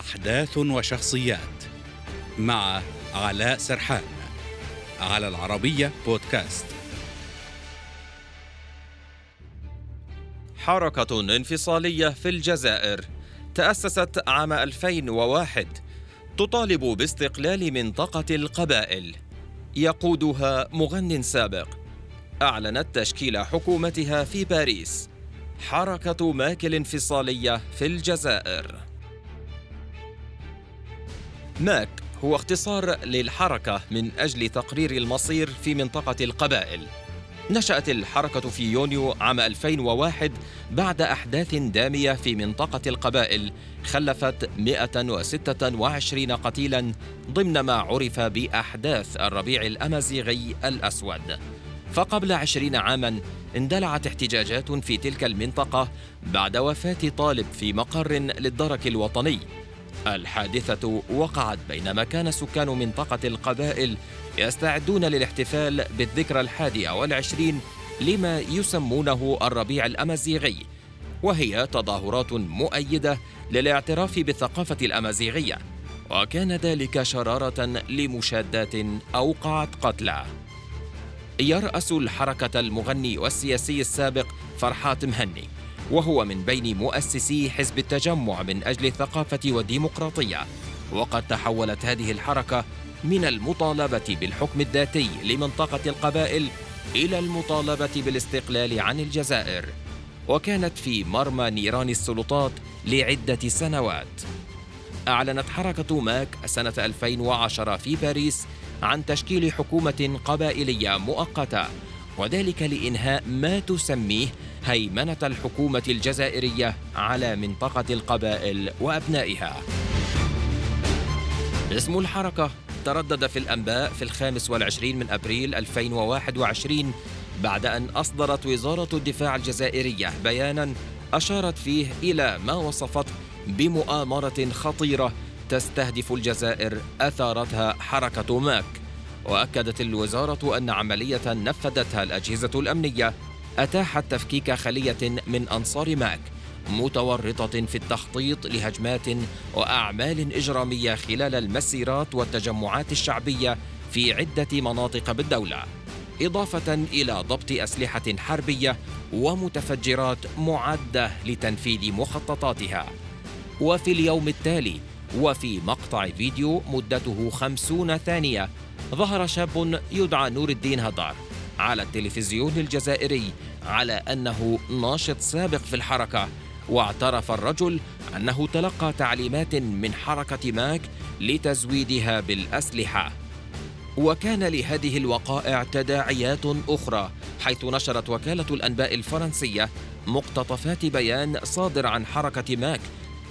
أحداث وشخصيات مع علاء سرحان على العربية بودكاست. حركة انفصالية في الجزائر تأسست عام 2001 تطالب باستقلال منطقة القبائل. يقودها مغن سابق. أعلنت تشكيل حكومتها في باريس. حركة ماك الانفصالية في الجزائر. ماك هو اختصار للحركة من أجل تقرير المصير في منطقة القبائل. نشأت الحركة في يونيو عام 2001 بعد أحداث دامية في منطقة القبائل. خلفت 126 قتيلا ضمن ما عرف بأحداث الربيع الأمازيغي الأسود. فقبل عشرين عاما اندلعت احتجاجات في تلك المنطقة بعد وفاة طالب في مقر للدرك الوطني. الحادثة وقعت بينما كان سكان منطقة القبائل يستعدون للاحتفال بالذكرى الحادية والعشرين لما يسمونه الربيع الأمازيغي. وهي تظاهرات مؤيدة للاعتراف بالثقافة الأمازيغية. وكان ذلك شرارة لمشادات أوقعت قتلى. يرأس الحركة المغني والسياسي السابق فرحات مهني. وهو من بين مؤسسي حزب التجمع من أجل الثقافة والديمقراطية. وقد تحولت هذه الحركة من المطالبة بالحكم الذاتي لمنطقة القبائل إلى المطالبة بالاستقلال عن الجزائر. وكانت في مرمى نيران السلطات لعدة سنوات. أعلنت حركة ماك سنة 2010 في باريس عن تشكيل حكومة قبائلية مؤقتة. وذلك لإنهاء ما تسميه هيمنة الحكومة الجزائرية على منطقة القبائل وأبنائها. اسم الحركة تردد في الأنباء في الخامس والعشرين من أبريل 2021 بعد أن أصدرت وزارة الدفاع الجزائرية بيانا أشارت فيه إلى ما وصفته بمؤامرة خطيرة تستهدف الجزائر أثارتها حركة ماك وأكدت الوزارة أن عملية نفذتها الأجهزة الأمنية أتاحت تفكيك خلية من أنصار ماك متورطة في التخطيط لهجمات وأعمال إجرامية خلال المسيرات والتجمعات الشعبية في عدة مناطق بالدولة إضافة إلى ضبط أسلحة حربية ومتفجرات معدة لتنفيذ مخططاتها. وفي اليوم التالي وفي مقطع فيديو مدته خمسون ثانية ظهر شاب يدعى نور الدين هدار على التلفزيون الجزائري على أنه ناشط سابق في الحركة واعترف الرجل أنه تلقى تعليمات من حركة ماك لتزويدها بالأسلحة. وكان لهذه الوقائع تداعيات أخرى حيث نشرت وكالة الأنباء الفرنسية مقتطفات بيان صادر عن حركة ماك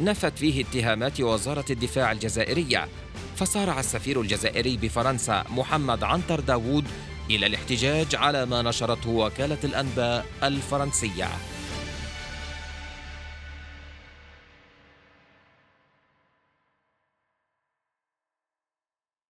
نفت فيه اتهامات وزارة الدفاع الجزائرية. فسارع السفير الجزائري بفرنسا محمد عنتر داوود إلى الاحتجاج على ما نشرته وكالة الأنباء الفرنسية.